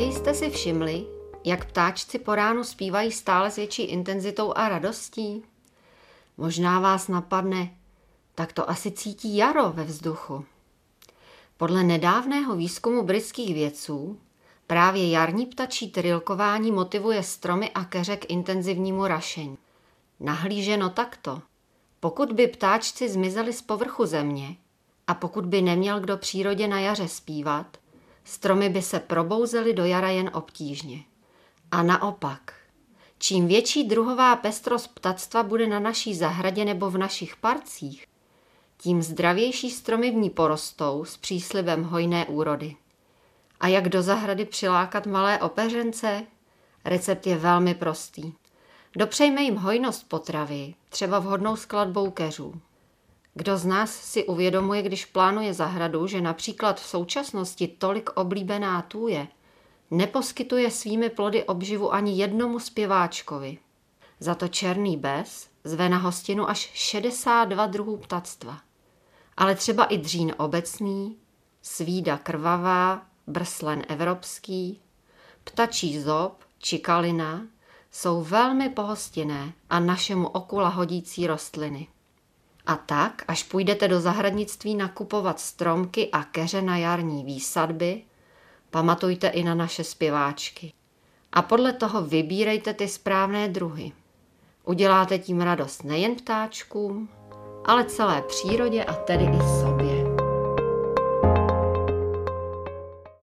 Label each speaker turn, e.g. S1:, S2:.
S1: Taky jste si všimli, jak ptáčci po ránu zpívají stále s větší intenzitou a radostí? Možná vás napadne, tak to asi cítí jaro ve vzduchu. Podle nedávného výzkumu britských vědců právě jarní ptačí trilkování motivuje stromy a keře k intenzivnímu rašení. Nahlíženo takto, pokud by ptáčci zmizeli z povrchu země a pokud by neměl kdo přírodě na jaře zpívat, stromy by se probouzely do jara jen obtížně. A naopak, čím větší druhová pestrost ptactva bude na naší zahradě nebo v našich parcích, tím zdravější stromy v ní porostou s příslibem hojné úrody. A jak do zahrady přilákat malé opeřence? Recept je velmi prostý. Dopřejme jim hojnost potravy, třeba vhodnou skladbou keřů. Kdo z nás si uvědomuje, když plánuje zahradu, že například v současnosti tolik oblíbená tůje neposkytuje svými plody obživu ani jednomu zpěváčkovi. Za to černý bez zve na hostinu až 62 druhů ptactva. Ale třeba i dřín obecný, svída krvavá, brslen evropský, ptačí zob či kalina jsou velmi pohostinné a našemu oku lahodící rostliny. A tak, až půjdete do zahradnictví nakupovat stromky a keře na jarní výsadby, pamatujte i na naše zpěváčky. A podle toho vybírejte ty správné druhy. Uděláte tím radost nejen ptáčkům, ale celé přírodě a tedy i sobě.